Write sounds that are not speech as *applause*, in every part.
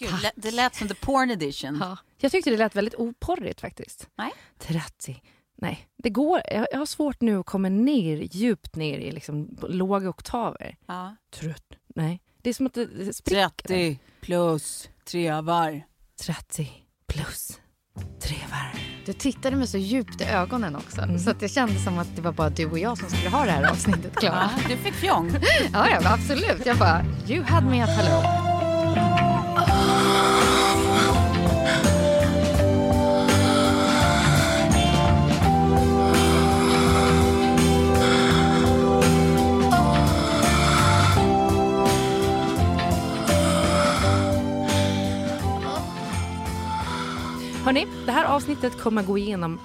Gud, lä- det lät som the porn edition. Ja. Jag tyckte det lät väldigt oporrigt faktiskt. Nej. 30. Nej, det går. Jag jag har svårt nu att komma ner, djupt ner i liksom låga oktaver. Ja. Trött. Nej. Det är som att det, det spricker. 30 plus trevar. 30 plus trevar. Du tittade mig så djupt i ögonen också. Mm. Så att det kändes som att det var bara du och jag som skulle ha det här avsnittet Ja, Klara. du fick fjong. *laughs* Ja, ja, absolut. Jag bara, you had me at hello. Hörni, det här avsnittet kommer gå igenom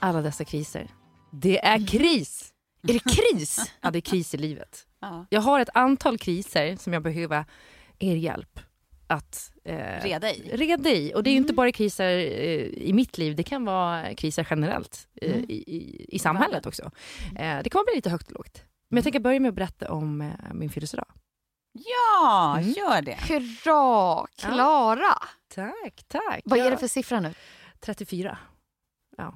alla dessa kriser. Det är kris! Är det kris? *laughs* Ja, det är kris i livet. Ja. Jag har ett antal kriser som jag behöver er hjälp att eh, Reda i. reda i. Och det är ju inte bara kriser eh, i mitt liv, det kan vara kriser generellt eh, i, i, i samhället också. Eh, det kommer bli lite högt och lågt. Men jag tänker börja med att berätta om eh, min födelsedag. Ja, Mm. gör det. Hurra, Klara! Tack, tack. Vad är Ja, det för siffra nu? 34.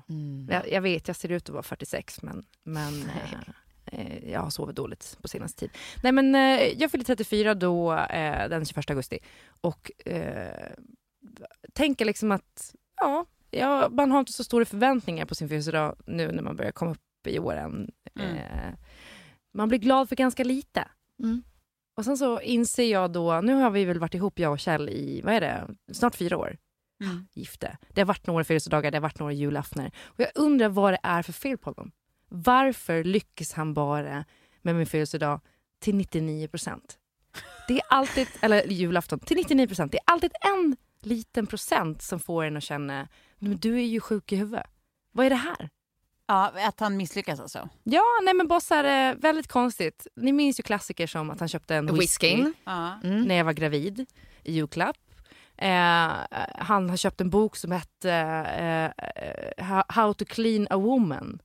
Mm. Jag, jag vet, jag ser ut att vara 46 men, men *laughs* eh, eh, jag har sovit dåligt på senaste tid. Nej men eh, jag fyllde 34 då eh, den 21 augusti och eh, tänker liksom att ja, ja, man har inte så stora förväntningar på sin födelsedag nu när man börjar komma upp i åren. Mm. Eh, man blir glad för ganska lite. Mm. Och sen så inser jag då, nu har vi väl varit ihop jag och Kjell i, vad är det, snart fyra år Mm. gifte. Det har varit några födelsedagar, det har varit några julaftnar. Och jag undrar vad det är för fel på honom. Varför lyckas han bara med min födelsedag till 99 procent? Det är alltid, eller julafton, till 99 procent. Det är alltid en liten procent som får en att känna, men du är ju sjuk i huvudet. Vad är det här? Ja, att han misslyckas alltså. Ja, nej men bara så här, eh, väldigt konstigt. Ni minns ju klassiker som att han köpte en whisky. Mm. när jag var gravid i julklapp. Eh, han har köpt en bok som hette eh, How- How to clean a woman.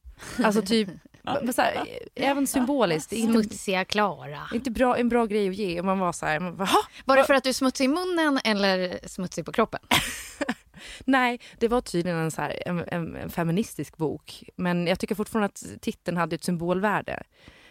Alltså typ, *laughs* här, eh, även symboliskt. Inte, Smutsiga Klara. inte bra, en bra grej att ge. Man var så här, man bara? Var det för att du är smutsig i munnen eller smutsig på kroppen? *laughs* Nej, det var tydligen en, så här, en, en, en feministisk bok. Men jag tycker fortfarande att titeln hade ett symbolvärde.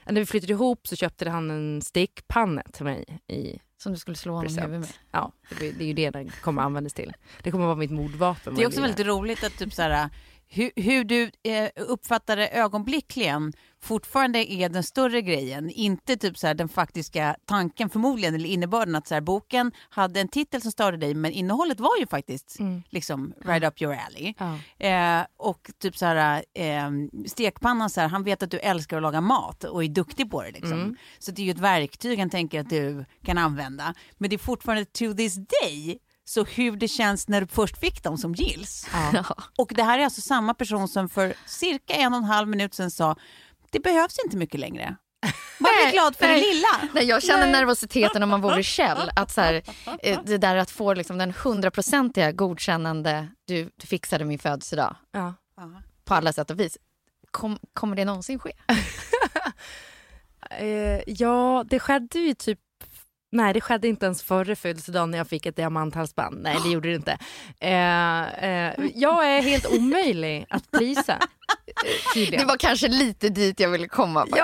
När vi flyttade ihop så köpte han en stekpanna till mig i Som du skulle slå honom i huvudet med. Ja, det, det är ju det den kommer användas till. Det kommer vara mitt mordvapen. Det är också väldigt roligt att typ så här, hur, hur du eh, uppfattar det ögonblickligen fortfarande är den större grejen. Inte typ så här, den faktiska tanken förmodligen, eller innebörden att så här, boken hade en titel som störde dig, men innehållet var ju faktiskt Mm. liksom right up your alley. Ja. Eh, och typ så här, eh, stekpannan, så här, han vet att du älskar att laga mat och är duktig på det. Liksom. Mm. Så det är ju ett verktyg han tänker att du kan använda. Men det är fortfarande to this day så hur det känns när du först fick dem som gills. *laughs* Ja. Och det här är alltså samma person som för cirka en och en halv minut sedan sa det behövs inte mycket längre. Bara bli glad för det lilla. Nej, jag känner nervositeten om man vore *laughs* Kjell. Att så här, eh, det där att få liksom den hundraprocentiga godkännande, du, du fixade min födelsedag Ja. på alla sätt och vis. Kom, kommer det någonsin ske? *laughs* Eh, ja, det skedde ju typ Nej, det skedde inte ens före födelsedagen när jag fick ett diamanthalsband. Nej, det gjorde det inte. Eh, eh, jag är helt omöjlig att prisa. Eh, tydligen. Det var kanske lite dit jag ville komma faktiskt.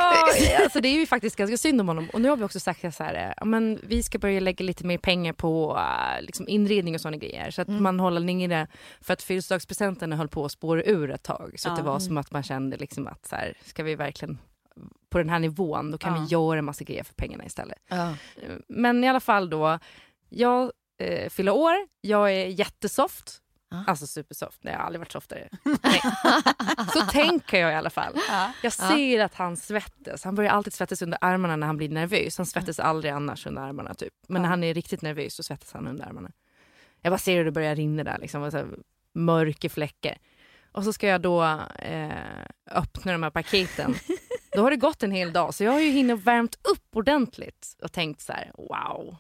Ja, alltså det är ju faktiskt ganska synd om honom. Och nu har vi också sagt så här, eh, ja, men vi ska börja lägga lite mer pengar på eh, liksom inredning och sådana grejer. Så att Mm. man håller nere, för att födelsedagspresenterna höll på att spåra ur ett tag. Så att det Ja. var som att man kände liksom att så här, ska vi verkligen på den här nivån, då kan Ja. vi göra en massa grejer för pengarna istället. Ja. Men i alla fall då, jag eh, fyller år, jag är jättesoft. Ja. Alltså supersoft, nej jag har aldrig varit softare. *laughs* Så tänker jag i alla fall. Jag ser att han svettas. Han börjar alltid svettas under armarna när han blir nervös. Han svettas aldrig annars under armarna. Typ. Men när han är riktigt nervös så svettas han under armarna. Jag bara ser hur det börjar rinna där. Liksom, så här, mörka fläckar. Och så ska jag då eh, öppna de här paketen. *laughs* Då har det gått en hel dag så jag har ju hinnit värmt upp ordentligt och tänkt så här: wow.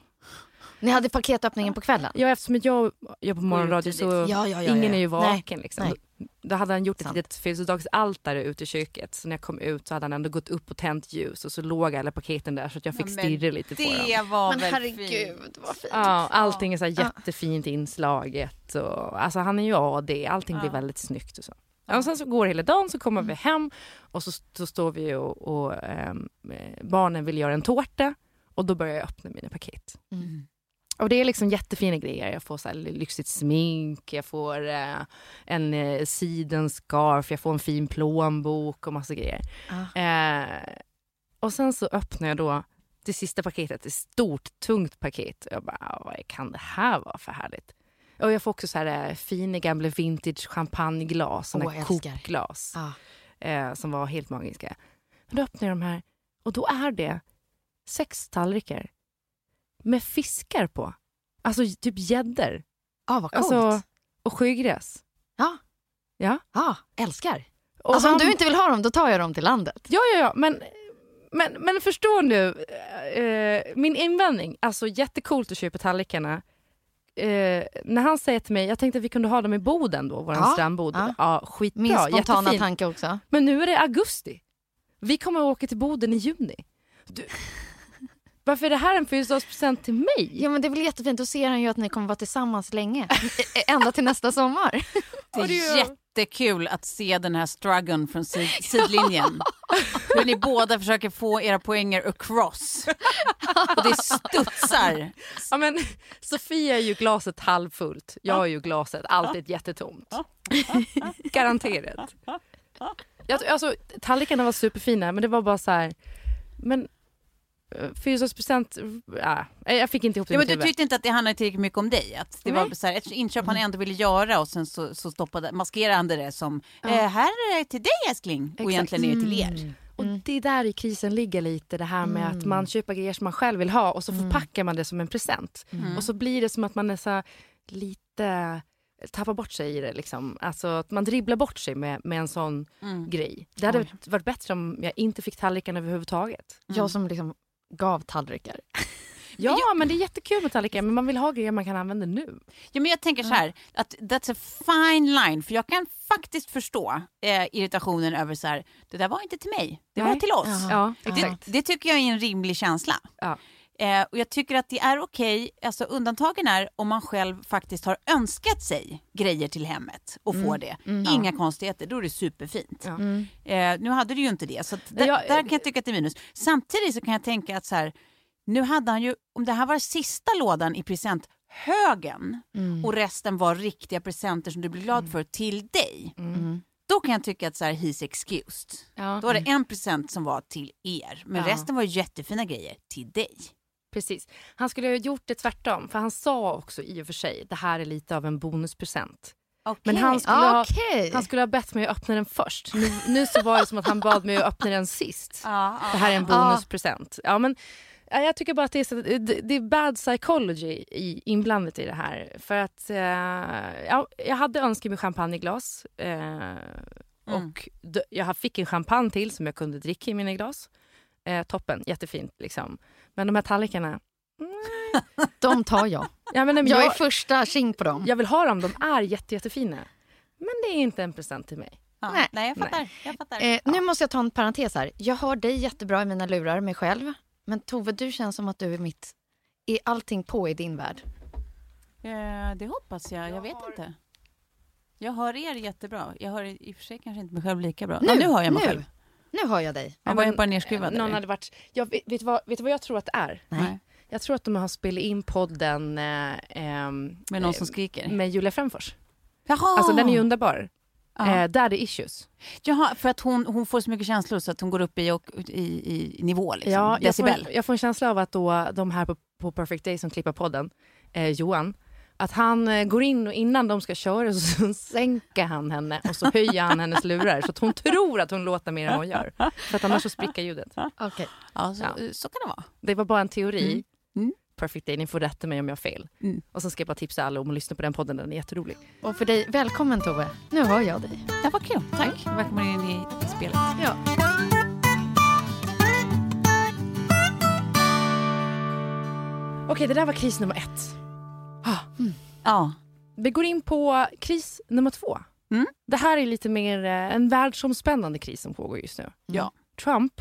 Ni hade paketöppningen på kvällen? Ja, eftersom jag jobbar på morgonradio så Ja, ja, ja, ingen ja. är ju Nej, vaken. liksom. nej. Då, hade han gjort ett Sant. litet födelsedagsaltare ute i köket. Så när jag kom ut så hade han ändå gått upp och tänt ljus och så låg alla paketen där så att jag fick stirra lite på dem. Det var Men väl herregud fint. vad fint. Ja, allting är så här jättefint inslaget. Och, alltså han är ju AD, allting blir väldigt snyggt och så. Ja, och sen så går hela dagen så kommer vi hem och så, så står vi och, och eh, barnen vill göra en tårta och då börjar jag öppna mina paket. Mm. Och det är liksom jättefina grejer. Jag får så lyxigt smink, jag får eh, en eh, sidenscarf, jag får en fin plånbok och massa grejer. Ah. Eh, och sen så öppnar jag då det sista paketet, ett stort tungt paket. Och jag bara, "Ah, vad kan det här vara för härligt? Och jag får också så här eh, fina gamla vintage champagneglas, såna älskar. Coop-glas Ah. eh, som var helt magiska. Men då öppnar jag de här och då är det sex tallrikar med fiskar på. Alltså typ gäddor Ah, vad coolt. alltså, och sjögräs. ja. Ja. ja, älskar. Och alltså om du inte vill ha dem, då tar jag dem till landet. Ja, ja, ja, men, men, men förstå nu, eh, min invändning, alltså jättecoolt att köpa tallrikarna. Eh, när han säger till mig, jag tänkte att vi kunde ha dem i Boden då, vår Ja, strandbod. ja. Ja. skitbra, Min spontana jättefint. tanke också. Men nu är det augusti. Vi kommer att åka till Boden i juni. Du, varför är det här en födelsedagspresent till mig? Ja men det är väl jättefint, då ser han ju att ni kommer vara tillsammans länge. Ä- Ända till nästa sommar. *laughs* Det är jättekul att se den här struggeln från sid sidlinjen. Hur ni båda försöker få era poänger across. Och det studsar. Ja, men, Sofia är ju glaset halvfullt, jag är ju glaset alltid jättetomt. Garanterat. Jag, alltså, tallrikarna var superfina men det var bara så här, men födelsedagspresent, ja, jag fick inte ihop det Ja, men du huvud. tyckte inte att det handlade tillräckligt mycket om dig? Att det var Nej. så här, ett inköp han ändå ville göra och sen så, så stoppade, maskerade han det som eh, här är det till dig älskling och Exakt. egentligen är det till er. Och det är där i krisen ligger lite, det här med att man köper grejer som man själv vill ha och så förpackar man det som en present. Och så blir det som att man är så lite tappar bort sig i det. Liksom. Alltså att man dribblar bort sig med, med en sån grej. Det hade varit bättre om jag inte fick tallriken överhuvudtaget. Jag som liksom gav tallrikar. Ja, men det är jättekul med tallrikar men man vill ha grejer man kan använda nu. Ja, men jag tänker så här, att that's a fine line. För jag kan faktiskt förstå eh, irritationen över så här, det där var inte till mig, det var Nej. till oss. Ja, Det, exakt. det tycker jag är en rimlig känsla. Ja. Eh, och jag tycker att det är okej, alltså undantagen är om man själv faktiskt har önskat sig grejer till hemmet och får det. Inga konstigheter, då är det superfint. Ja. Eh, nu hade du ju inte det, så att där, Jag- där kan jag tycka att det är minus. Samtidigt så kan jag tänka att så här, nu hade han ju, om det här var sista lådan i presenthögen och resten var riktiga presenter som du blir glad för till dig. Då kan jag tycka att så här, he's excused. Ja. Då var det en present som var till er, men Ja. resten var ju jättefina grejer till dig. Precis. Han skulle ha gjort det tvärtom för han sa också i och för sig det här är lite av en bonuspresent. Men han skulle, ha, Okej. han skulle ha bett mig att öppna den först. Nu, nu så var det som att han bad mig att öppna den sist. *laughs* Ja, Det här är en bonuspresent. Ja, men, ja, jag tycker bara att det är, så, det, det är bad psychology i, inblandat i det här. För att eh, ja, jag hade önskat mig champagneglas. Eh, Och d- jag fick en champagne till som jag kunde dricka i mina glas. Eh, toppen, jättefint liksom. Men de här tallrikarna, *laughs* De tar jag. ja, men, nej, men Jag är jag, första tjing på dem. jag vill ha dem, de är jätte, jättefina. Men det är inte en present till mig. Ja. Nej. Nej. jag fattar. Jag fattar. Eh, nu måste jag ta en parentes här. Jag hör dig jättebra i mina lurar, mig själv. Men Tove, du känns som att du är mitt... Är allting på i din värld? Eh, det hoppas jag. Jag vet inte. Jag hör er jättebra. Jag hör i och för sig kanske inte mig själv lika bra. Nu, ja, nu hör jag mig nu. själv. Nu hör jag dig. Jag var ju bara nerskruvad. Eh, Någon eller? hade varit, jag, vet, vad, vet du vad jag tror att det är? Nej. Jag tror att de har spelat in podden eh, ehm, Med någon som eh, skriker. med Julia Fränfors. Jaha! Alltså den är ju underbar. Ja. Eh, där är issues. Jaha, för att hon, hon får så mycket känslor så att hon går upp i, och, i, i nivå, liksom. Ja, jag, får, jag får en känsla av att då de här på, på Perfect Day som klipper podden, eh, Johan, att han eh, går in och innan de ska köra så sänker han henne och så höjer han hennes lurar så att hon tror att hon låter mer än hon gör. För att annars så spricker ljudet. Okej. Ja, så, Ja. så kan det vara. Det var bara en teori. Mm. Mm. Perfect Day, ni får rätta mig om jag har fel. Mm. Och så ska jag bara tipsa alla om att lyssna på den podden, den är jätterolig. Och för dig, välkommen Tove. Nu hör jag dig. Ja, vad kul. Tack. Välkommen in i, i spelet. Ja. Okej, det där var kris nummer ett. Ja. Vi går in på kris nummer två. Mm. Det här är lite mer eh, en världsomspännande kris som pågår just nu. Ja. Trump,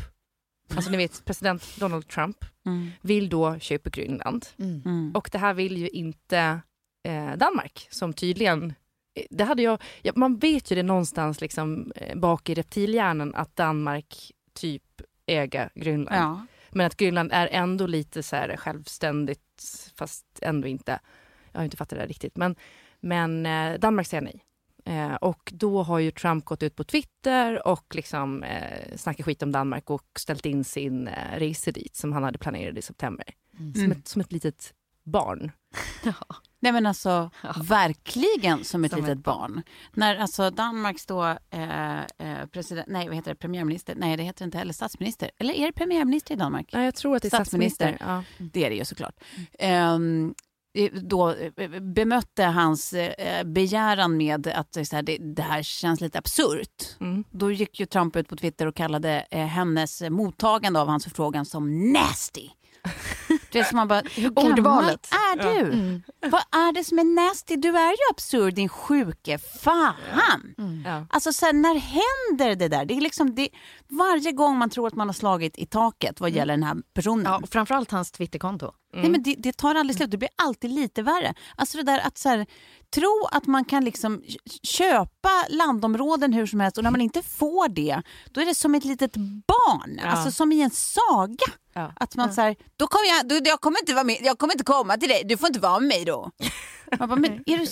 alltså ni vet president Donald Trump, Mm. vill då köpa Grönland. Mm. Mm. Och det här vill ju inte eh, Danmark som tydligen eh, det hade jag, ja, man vet ju det någonstans liksom, eh, bak i reptilhjärnan att Danmark typ äger Grönland. Ja. Men att Grönland är ändå lite så här självständigt fast ändå inte. Jag har inte fattat det riktigt. Men, men eh, Danmark säger nej. Eh, och då har ju Trump gått ut på Twitter och liksom eh, snackat skit om Danmark och ställt in sin eh, resa dit som han hade planerat i september. Som, Mm. ett, som ett litet barn. *laughs* Nej men alltså verkligen som ett Som litet ett barn. När alltså Danmarks då eh, eh, president, nej vad heter det, premiärminister, nej det heter inte heller statsminister. Eller är det premiärminister i Danmark? Nej, jag tror att det är Statsminister. statsminister. Ja. Det är det ju såklart. Ehm, eh, då eh, bemötte hans eh, begäran med att eh, så här, det, det här känns lite absurt. Mm. Då gick ju Trump ut på Twitter och kallade eh, hennes mottagande av hans förfrågan som nasty. Är som man bara, hur gammal Ordvalet. är du? Mm. Vad är det som är nasty? Du är ju absurd din sjuke fan. Ja. Alltså så här, när händer det där? Det är liksom det, varje gång man tror att man har slagit i taket vad gäller den här personen. Ja, och framförallt hans Twitterkonto. Nej, men det, det tar aldrig slut, det blir alltid lite värre. Alltså det där att så här, tro att man kan liksom köpa landområden hur som helst och när man inte får det, då är det som ett litet barn. Ja. Alltså som i en saga. Ja. Att man så här, då kommer jag, då, jag, kommer inte vara med, jag kommer inte komma till dig, du får inte vara med mig då. *laughs* Man bara, men är du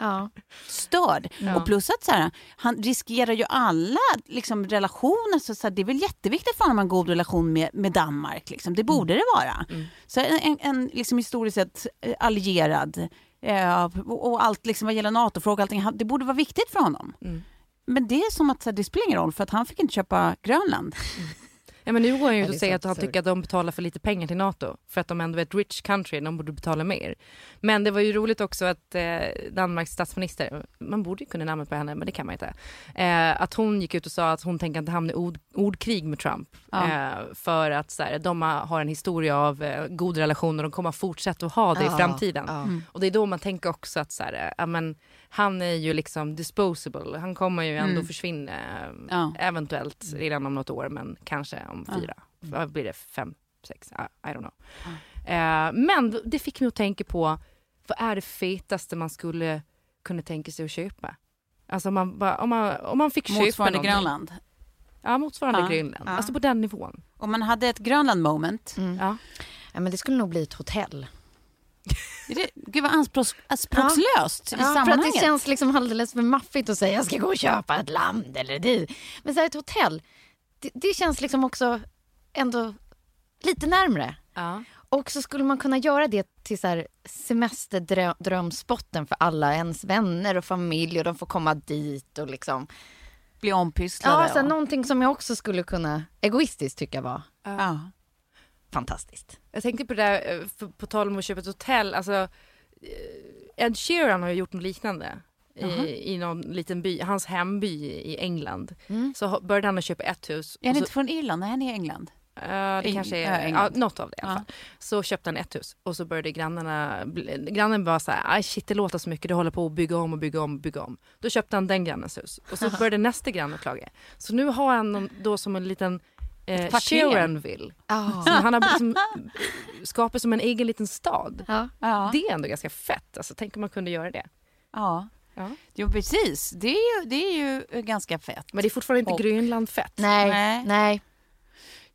Ja. störd? Och plus att så här, han riskerar ju alla liksom, relationer. Så, så här, det är väl jätteviktigt för honom att ha en god relation med, med Danmark. Liksom. Det borde det vara. Så en, en, liksom, historiskt sett eh, allierad och, och allt liksom, vad gäller NATO-frågor, allting, det borde vara viktigt för honom. Mm. Men det är som att det spelar ingen roll för att han fick inte köpa Grönland. Ja, men nu går han ut och säger att han tycker att de betalar för lite pengar till NATO. För att de ändå är ett rich country, de borde betala mer. Men det var ju roligt också att eh, Danmarks statsminister, man borde ju kunna namnet på henne men det kan man inte. Eh, att hon gick ut och sa att hon tänker inte hamna i ord, ordkrig med Trump. Ja. Eh, för att så här, de har en historia av eh, god relation och de kommer fortsätta att ha det Ja, i framtiden. ja. Och det är då man tänker också att så här, eh, ja, men, han är ju liksom disposable. Han kommer ju ändå Mm. försvinna. eh, Ja. Eventuellt redan om något år men kanske om Ja. fyra. Vad blir det? Fem? Sex? I, I don't know. Eh, men det fick mig att tänka på vad är det fetaste man skulle kunna tänka sig att köpa? Alltså om man, bara, om man, om man fick köpa Motsvarande någonting. Grönland. Ja, motsvarande Ja. Grönland. Ja. Alltså på den nivån. Om man hade ett Grönland moment. Mm. Ja. Ja, men det skulle nog bli ett hotell. Gud vad anspråks, anspråkslöst i Ja, för att sammanhanget. det känns liksom alldeles för maffigt att säga jag ska gå och köpa ett land eller det. Men så här, ett hotell, det, det känns liksom också ändå lite närmre. Ja. Och så skulle man kunna göra det till så här semesterdrömspotten för alla ens vänner och familj och de får komma dit och liksom. Bli ompysslade. Ja, så här, och- någonting som jag också skulle kunna egoistiskt tycka var ja. Fantastiskt. Jag tänkte på det där, eh, på tal om att köpa ett hotell. Alltså, eh, Ed Sheeran har ju gjort något liknande. i, i någon liten by, hans hemby i England. Så ha- började han att köpa ett hus. Är han så, inte från Irland? Nej, han är i England. Ja, det Eng- kanske är ja, England. något av det i alla fall. Så köpte han ett hus och så började grannarna, grannen bara så här, shit det låter så mycket, det håller på att bygga om och bygga om och bygga om. Då köpte han den grannens hus och så började nästa granne klaga. Så nu har han då som en liten eh, kvarter. Sheeranville. Ja. Så han har liksom *laughs* skapat som en egen liten stad. Ja. Ja. Det är ändå ganska fett, alltså, tänk om man kunde göra det. ja. Ja. Jo, precis. Det är ju, det är ju ganska fett. Men det är fortfarande inte Och- Grönland fett. Nej, Nej. nej.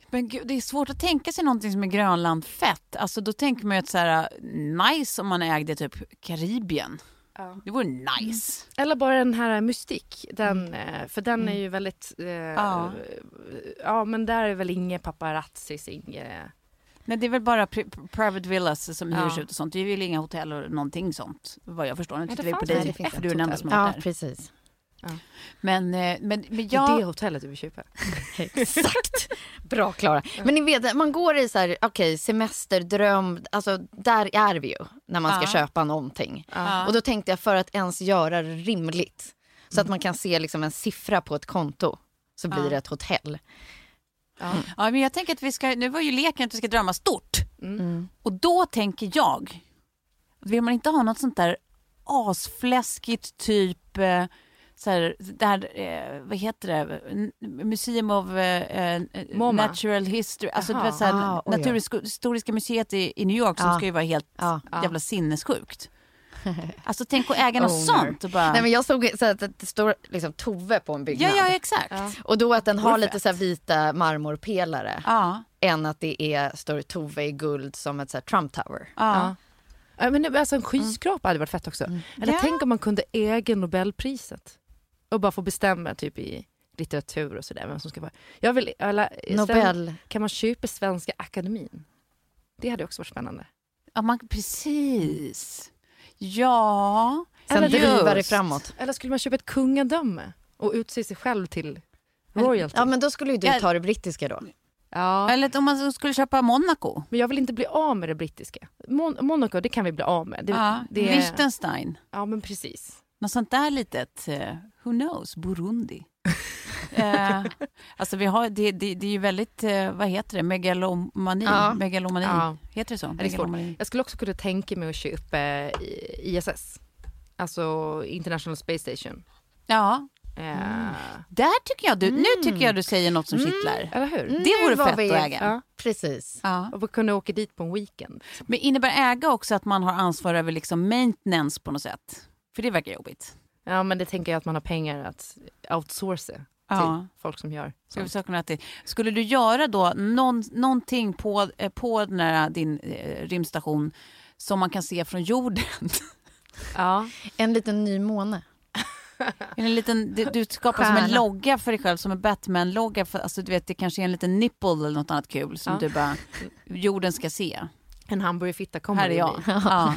Men gud, det är svårt att tänka sig någonting som är Grönland fett. Alltså då tänker man ju att så här, nice om man ägde typ Karibien. Det vore nice. Eller bara den här mystik, den, eh, för den är ju väldigt... Eh, ja. Ja. men där är väl inga paparazzis, inga... Nej, det är väl bara pri- private villas som Ja. hyrs ut och sånt. Det är väl inga hotell och någonting sånt vad jag förstår. Nu det tittar vi på dig, för du är den enda som har Ja, varit precis. Men, eh, men, men Det är det jag... hotellet du vill köpa. *laughs* Exakt. Bra Klara. Men ni vet, man går i så här, okej, semester, dröm, alltså där är vi ju när man ska Ja. köpa någonting. Ja. Och då tänkte jag för att ens göra det rimligt, så att man kan se liksom en siffra på ett konto, så blir Ja. det ett hotell. Ja, men jag tänker att vi ska, nu var ju leken att vi ska drömma stort. Mm. Och då tänker jag, vill man inte ha något sånt där asfläskigt typ, eh, så här, där, eh, vad heter det, Museum of eh, eh. Natural History, alltså Jaha. vet, så här, Ah, ja. Naturhistoriska museet i, i New York som Ja. ska ju vara helt Ja. jävla sinnessjukt. *laughs* Alltså tänk att äga något Owner. sånt och bara... Nej, men jag såg så att det står liksom Tove på en byggnad. Ja, ja exakt. Och då att den har lite så här vita marmorpelare Ja. än att det är, står Tove i guld som ett så här Trump Tower. Ja. Ja, men det- alltså en skyskrapa hade varit fett också. Eller Ja. tänk om man kunde äga Nobelpriset. Och bara få bestämma typ i litteratur och sådär vem som ska vara. Jag vill, eller, Nobel. Kan man köpa Svenska Akademin? Det hade också varit spännande. Ja, man, precis. Ja. Sen Eller driva det framåt. Eller skulle man köpa ett kungadöme och utse sig själv till royalty? Ja men då skulle ju du ta det brittiska då. Ja. Eller om man skulle köpa Monaco. Men jag vill inte bli av med det brittiska. Mon- Monaco, det kan vi bli av med. Det, Ja. det, Liechtenstein. ja, men precis. Något sånt där litet, eh, who knows, Burundi. *laughs* eh, alltså vi har, det, det, det är ju väldigt, eh, vad heter det, megalomani. Ja. megalomani. Ja. Heter det så? det. Megalomani. Jag skulle också kunna tänka mig att köpa eh, ISS. Alltså International Space Station. Ja, Eh, där tycker jag du, nu tycker jag du säger något som kittlar. Eller hur? Det vore fett vi- att äga. Ja. Precis. Ja. Och kunna åka dit på en weekend. Men innebär äga också att man har ansvar över liksom maintenance på något sätt? För det verkar jobbigt. Ja men det tänker jag att man har pengar att outsourca till Ja. folk som gör. Sånt. Skulle du göra då någon, någonting på, eh, på den här, din eh, rymdstation som man kan se från jorden? *laughs* Ja. En liten ny måne. *laughs* En liten, du, du skapar som en Stjärna. logga för dig själv, som en Batman-logga. Alltså, du vet, det kanske är en liten nipple eller något annat kul som Ja. du bara, *laughs* jorden ska se. En hamburgerfitta kommer Här är det jag. *laughs* Ja.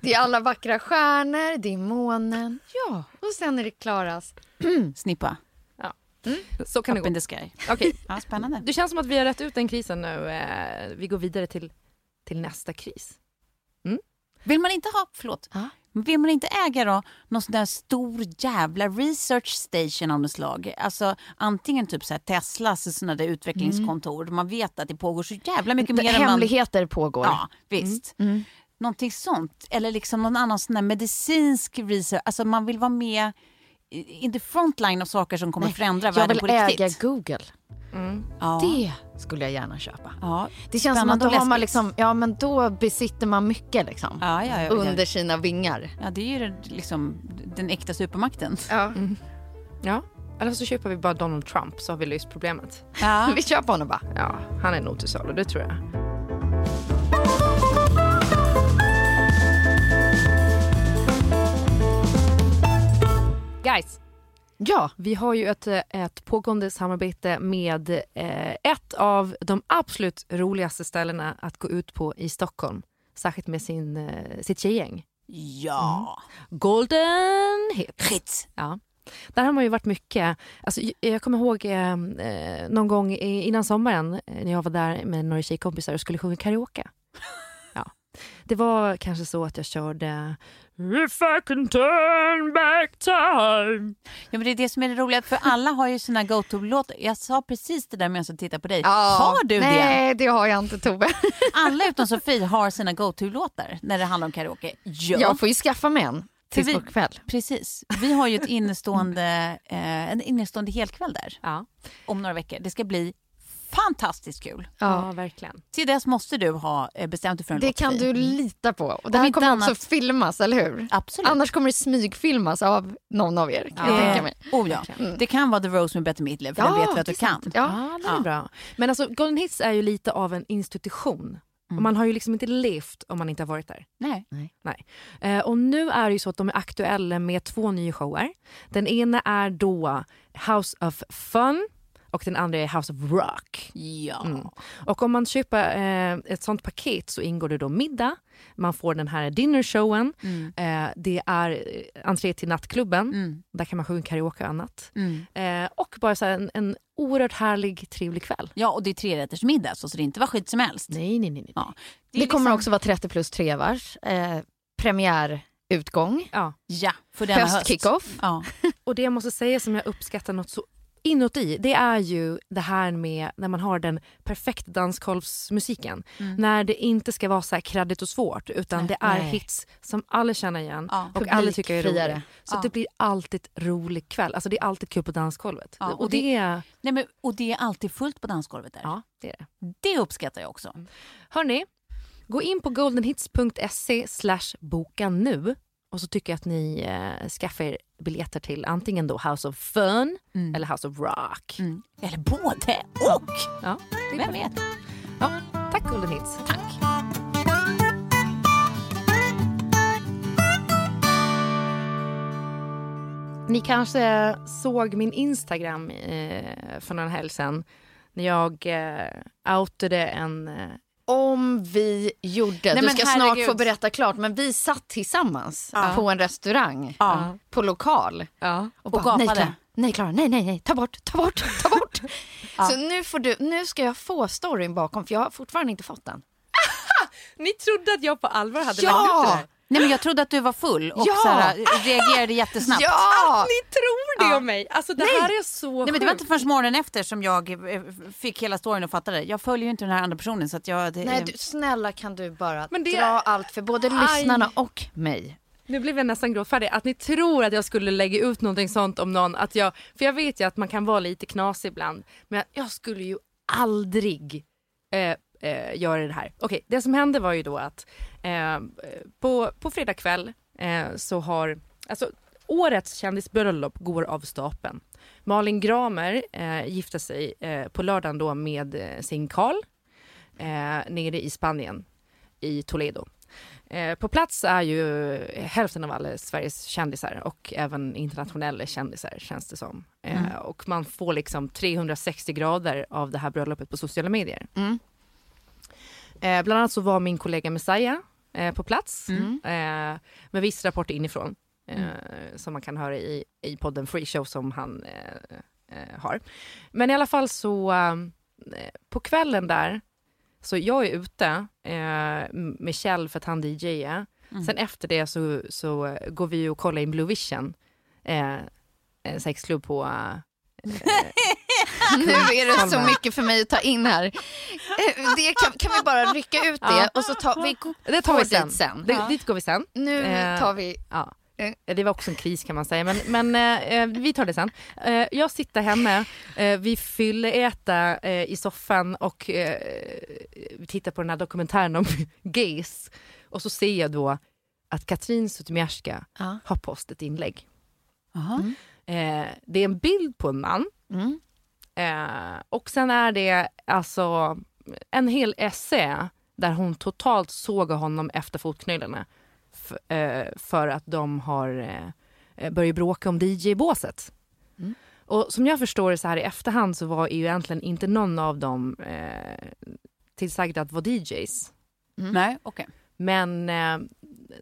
Det är alla vackra stjärnor, det är månen. Ja, och sen är det Klaras. *clears throat* Snippa. Så kan det Up gå. in the sky. Okej. *laughs* Ja, spännande. Det känns som att vi har rätt ut den krisen nu. Eh, Vi går vidare till, till nästa kris. Vill man inte ha, förlåt, Vill man inte äga då någon sån där stor jävla research station av något slag? Alltså antingen typ så här Teslas såna där utvecklingskontor. Man vet att det pågår så jävla mycket mer än man... Hemligheter pågår. Ja, visst. Någonting sånt. Eller liksom någon annan sån här medicinsk research. Alltså man vill vara med i- in the frontline av saker som kommer förändra jag världen vill på riktigt. äga Google. Ja. Det skulle jag gärna köpa. ja. Det känns som att Spännande då har man liksom, ja men då besitter man mycket liksom. Ja, ja, ja, Under ja. sina vingar. ja, det är ju den- liksom den äkta supermakten. Ja. Ja. Eller så köper vi bara Donald Trump så har vi löst problemet. Ja. *laughs* Vi köper honom bara. Ja, han är nog till salu, det tror jag. Guys, Ja. vi har ju ett, ett pågående samarbete med eh, ett av de absolut roligaste ställena att gå ut på i Stockholm. Särskilt med sin, eh, sitt tjejgäng. Ja. Golden Hits. Hits. Ja. Där har man ju varit mycket. Alltså, jag kommer ihåg eh, eh, någon gång innan sommaren eh, när jag var där med några tjejkompisar och skulle sjunga karaoke. Ja. Det var kanske så att jag körde If I can turn back time. Ja, men det är det som är det roliga, för alla har ju sina go-to-låtar. Jag sa precis det där medan jag tittade på dig. har du det? Nej, det har jag inte Tove. *laughs* Alla utom Sofie har sina go-to-låtar när det handlar om karaoke. Ja, Jag får ju skaffa mig en tills vi- kväll. precis. Vi har ju ett innestående, eh, en innestående helkväll där Ja, om några veckor. Det ska bli fantastiskt kul. ja. verkligen. Till dess måste du ha eh, bestämt dig för en Det kan du lita på. Och det här kommer annat- också filmas, eller hur? Absolut. Annars kommer det smygfilmas av någon av er, kan jag Eh, tänka mig. Oh ja. Det kan vara The Rose med Bette Midler, för det vet vi att det du kan. sant. Ja. Ja, det är bra. Men alltså Golden Hits är ju lite av en institution. Och man har ju liksom inte levt om man inte har varit där. Nej. Nej. Eh, och nu är det ju så att de är aktuella med två nya shower. Den ena är då House of Fun och den andra är House of Rock. Ja. Mm. Och om man köper eh, ett sånt paket så ingår det då middag, man får den här dinnershowen, Mm. eh, det är eh, entré till nattklubben, Mm. där kan man sjunga karaoke och annat. Mm. Eh, och bara så här en, en oerhört härlig, trevlig kväll. Ja, och det är trerättersmiddag så, så det inte var skit som helst. Nej, nej, nej. nej. Ja. Det, är kommer liksom- också vara 30 plus trevars, eh, premiärutgång, Ja. Ja, för denna höst. höstkickoff. Ja. Och det jag måste säga som jag uppskattar något så inåt i, det är ju det här med när man har den perfekta dansgolvsmusiken. När det inte ska vara så här kraddigt och svårt utan det är Nej. hits som alla känner igen Ja. och alla tycker är roligt. Så Ja. det blir alltid rolig kväll. Alltså det är alltid kul på dansgolvet. Ja, och, och det, är... Nej, men, och det är alltid fullt på dansgolvet där. Ja, det är det. Det uppskattar jag också. Hörni, gå in på goldenhits.se boka nu och så tycker jag att ni eh, skaffar er biljetter till antingen då House of Fun eller House of Rock. Mm. Eller både och. Ja, Vem vet? Ja, tack Golden Hits. Tack. Ni kanske såg min Instagram eh, för någon helg sedan när jag eh, outade en... Om vi gjorde, Nej, du ska snart få berätta klart, men vi satt tillsammans Ja. på en restaurang, Ja. på lokal. ja. Och, Och bara, nej, gapade. Nej Klara, nej, nej, nej, ta bort, ta bort, ta bort. *laughs* Så nu, får du, nu ska jag få storyn bakom, för jag har fortfarande inte fått den. *laughs* Ni trodde att jag på allvar hade Ja! lagt ut det där? Nej, men jag trodde att du var full och Ja! så här, reagerade jättesnabbt. Ja! Ni tror det Ja. om mig! Alltså det här är så Nej, men det var sjukt. inte förrän morgonen efter som jag eh, fick hela storyn och fattade. Jag följer ju inte den här andra personen så att jag... Det, Nej, du, snälla kan du bara Men det- dra allt för både Aj. lyssnarna och mig. Nu blev jag nästan gråtfärdig. Att ni tror att jag skulle lägga ut någonting sånt om någon. Att jag, för jag vet ju att man kan vara lite knasig ibland. Men jag skulle ju aldrig eh, eh, göra det här. Okej, det som hände var ju då att eh, på, på fredag kväll eh, så har, alltså årets kändisbröllop går av stapeln. Malin Gramer eh, gifte sig eh, på lördagen då med eh, sin Karl eh, nere i Spanien, i Toledo. Eh, på plats är ju hälften av alla Sveriges kändisar och även internationella kändisar känns det som. Eh, och man får liksom 360 grader av det här bröllopet på sociala medier. Mm. Bland annat så var min kollega Messiah eh, på plats Mm. eh, med viss rapport inifrån eh, som man kan höra i, i podden Free Show som han eh, eh, har. Men i alla fall så eh, på kvällen där så jag är ute med Kjell för att han DJar. Sen efter det så, så går vi och kollar in Blue Vision, eh, sexklubb på *laughs* Nu är det så mycket för mig att ta in här. Eh, Det kan, kan vi bara rycka ut det Ja. och så tar vi Det tar vi sen. dit sen. Det, Dit går vi sen. Nu Eh, tar vi... Ja. Eh. Det var också en kris kan man säga, men, men eh, vi tar det sen. Eh, jag sitter hemma, eh, vi fylleäta eh, i soffan och vi tittar på den här dokumentären om *laughs* gays. Och så ser jag då att Katrin Zytomierska Ja. har postat inlägg. Eh, det är en bild på en man Mm. Eh, och sen är det alltså en hel essä där hon totalt sågar honom efter fotknölarna. F- eh, för att de har eh, börjat bråka om DJ-båset. Mm. Och som jag förstår det så här i efterhand så var ju egentligen inte någon av dem eh, tillsagda att vara DJs. Nej, okej. Men eh,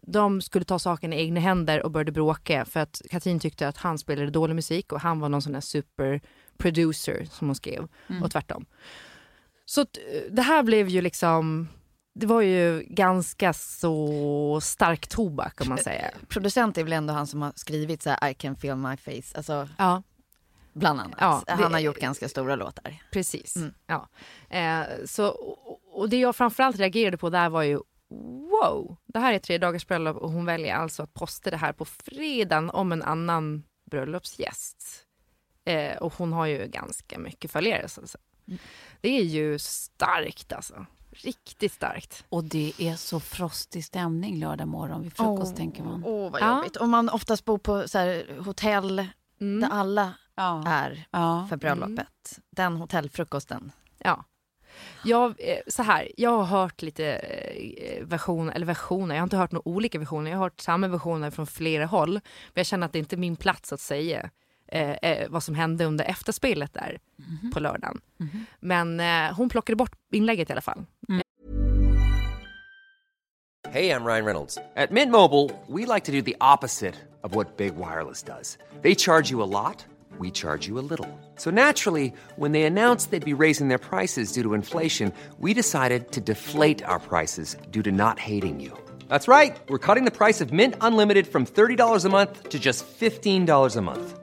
de skulle ta saken i egna händer och började bråka för att Katrin tyckte att han spelade dålig musik och han var någon sån där super producer som hon skrev och tvärtom. Så eh, det här blev ju liksom det var ju ganska så stark tobak om man säger. Producent är väl ändå han som har skrivit så här I can feel my face, alltså Ja, bland annat. Ja, det- Han har gjort ganska stora låtar. precis. Mm. Ja. Eh, så, och- och det jag framförallt reagerade på där var ju wow, det här är tre dagars bröllop och hon väljer alltså att posta det här på fredagen om en annan bröllopsgäst. Eh, och hon har ju ganska mycket följare. Så, så. Det är ju starkt alltså. Riktigt starkt. Och det är så frostig stämning lördag morgon vid frukost tänker man. Åh, vad Ja. jobbigt. Om man oftast bor på så här, hotell Mm. där alla Ja. är Ja. för bröllopet. Den hotellfrukosten. Ja. Jag, eh, så här, jag har hört lite eh, versioner, eller versioner, jag har inte hört några olika versioner, jag har hört samma versioner från flera håll. Men jag känner att det inte är min plats att säga eh, eh, vad som hände under efterspelet där på lördagen. Men eh, hon plockade bort inlägget i alla fall. Hey, I'm Ryan Reynolds. At Mint Mobile, we like to do the opposite of what Big Wireless does. They charge you a lot, we charge you a little. So naturally, when they announced they'd be raising their prices due to inflation, we decided to deflate our prices due to not hating you. That's right. We're cutting the price of Mint Unlimited from $30 a month to just $15 a month.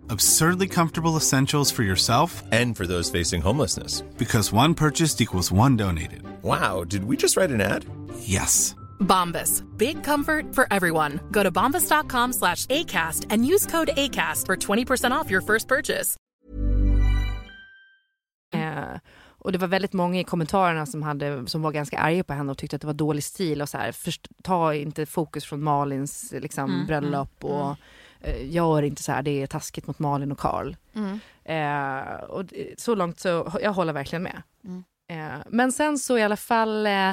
Absurdly comfortable essentials for yourself And for those facing homelessness. because one purchased equals one donated. Wow, did we just write an ad? Yes. Bombas. Big comfort for everyone. Go to bombas.com slash ACAST and use code ACAST for 20% off your first purchase. Eh, och det var väldigt många i kommentarerna som, hade, som var ganska arga på henne och tyckte att det var dålig stil och så här, först, ta inte fokus från Malins liksom, bröllop och eh, gör inte så här, det är taskigt mot Malin och Karl. Eh, och det- så långt så, jag håller verkligen med. Eh, men sen så i alla fall eh,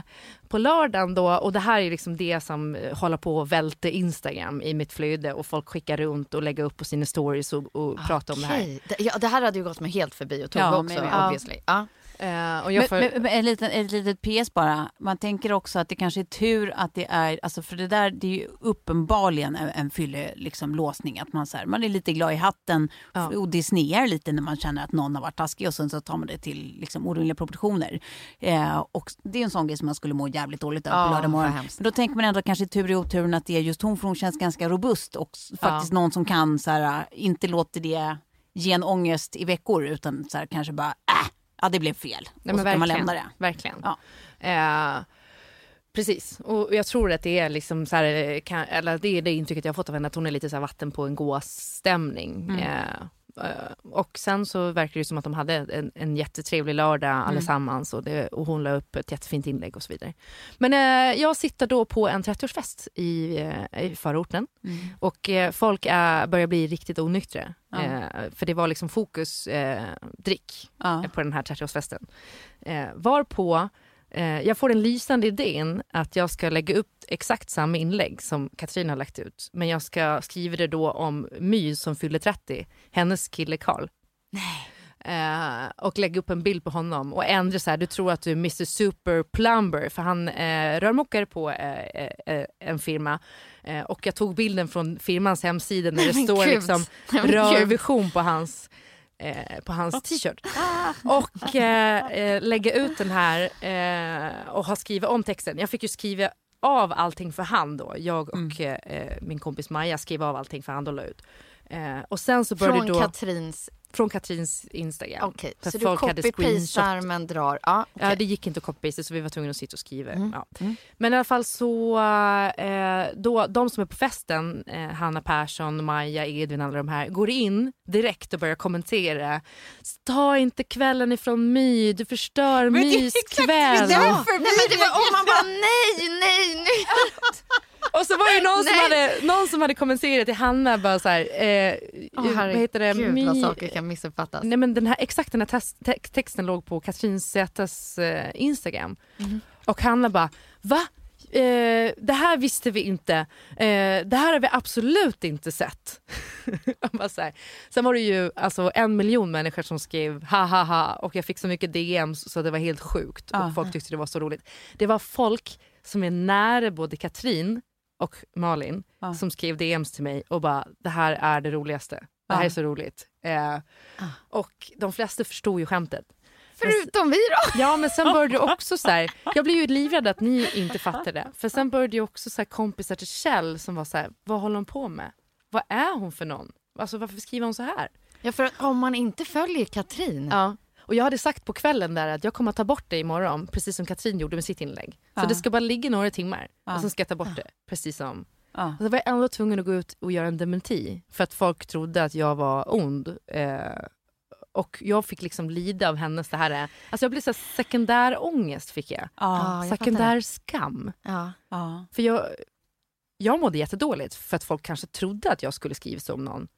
på lördagen då, och det här är liksom det som eh, håller på att välta Instagram i mitt flöde och folk skickar runt och lägger upp på sina stories och, och pratar om det här. Ja, det här hade ju gått mig helt förbi och tog Ja, också men- obviously. Ja. Eh, och jag Men, får, men, men en liten, ett litet PS bara. Man tänker också att det kanske är tur att det är, alltså för det där det är ju uppenbarligen en, en fylle liksom låsning. Att man, så här, man är lite glad i hatten Ja. och det snear lite när man känner att någon har varit taskig och sen så tar man det till liksom orimliga proportioner. Eh, och det är en sån grej som man skulle må jävligt dåligt av Ja, på lördag morgon. Men då tänker man ändå kanske tur i oturen att det är just hon för hon känns ganska robust och faktiskt någon som kan så här, inte låter det ge en ångest i veckor utan så här, kanske bara äh, ja det blev fel. Nej, och så kan man lämna det. Verkligen. Ja. Eh, precis, och jag tror att det är liksom så här, eh, kan, eller det är det intrycket jag har fått av henne, att hon är lite så här vatten på en gåsstämning. Mm. Eh, och sen så verkar det som att de hade en, en jättetrevlig lördag Mm. allesammans och, det, och hon la upp ett jättefint inlägg och så vidare. Men eh, jag sitter då på en 30-årsfest i, eh, i förorten och eh, folk är, börjar bli riktigt onyktra. Ja. Eh, för det var liksom fokus eh, drick Ja. på den här 30-årsfesten. Eh, varpå eh, jag får den lysande idén att jag ska lägga upp exakt samma inlägg som Katrin har lagt ut. Men jag ska skriva det då om My som fyller 30, hennes kille Karl. Eh, och lägga upp en bild på honom och ändra så här, du tror att du är Mr Super Plumber för han eh, rörmokare på eh, eh, en firma eh, och jag tog bilden från firmans hemsida där det *laughs* står liksom *laughs* rörvision på hans eh, på hans t-shirt. Och eh, eh, lägga ut den här eh, och ha skrivit om texten. Jag fick ju skriva av allting för hand då. Jag och eh, min kompis Maja skrev av allting för hand och la ut. Eh, och sen så började Från då, Katrins... från Katrins Instagram. Okej, För så att du copy-pastar men drar... Ja, okej. Ja, det gick inte att copy så vi var tvungna att sitta och skriva. Mm. Ja. Men i alla fall så, eh, då, de som är på festen, eh, Hanna Persson, Maja, Edvin, alla de här, går in direkt och börjar kommentera. Ta inte kvällen ifrån My, du förstör Men det är Mys exakt kväll. därför Nej, men det var, och man bara nej. Så var det någon som, hade, någon som hade kommenterat till Hanna bara så här, eh, Åh, vad heter det? Gud My- vad saker kan missuppfattas. Nej men den här, exakt den här test, te- texten låg på Katrin Zetas eh, Instagram. Mhm. Och Hanna bara, va? Eh, det här visste vi inte. Eh, det här har vi absolut inte sett. *laughs* Bara så här. Sen var det ju alltså, en miljon människor som skrev ha ha ha och jag fick så mycket DMs så det var helt sjukt. Ah. Och folk tyckte det var så roligt. Det var folk som är nära både Katrin och Malin Ah. som skrev DMs till mig och bara det här är det roligaste. Det här Ah. är så roligt. Eh, och de flesta förstod ju skämtet. Förutom vi då. Ja men sen började det också så här, *laughs* jag blev ju livrädd att ni inte fattade. För sen började ju också så här kompisar till Kjell som var så här, vad håller hon på med? Vad är hon för någon? Alltså varför skriver hon så här? Ja, för om man inte följer Katrin. Ja. Och jag hade sagt på kvällen där att jag kommer att ta bort det imorgon, precis som Katrin gjorde med sitt inlägg. Så Ja. det ska bara ligga några timmar Ja. och sen ska jag ta bort det. Precis som... Ja. Och så var jag ändå tvungen att gå ut och göra en dementi för att folk trodde att jag var ond. Eh, och jag fick liksom lida av hennes det här, alltså jag blev så här sekundär ångest fick jag. Ja. jag sekundär skam. Ja. Ja. För jag, jag mådde jättedåligt för att folk kanske trodde att jag skulle skriva så om någon.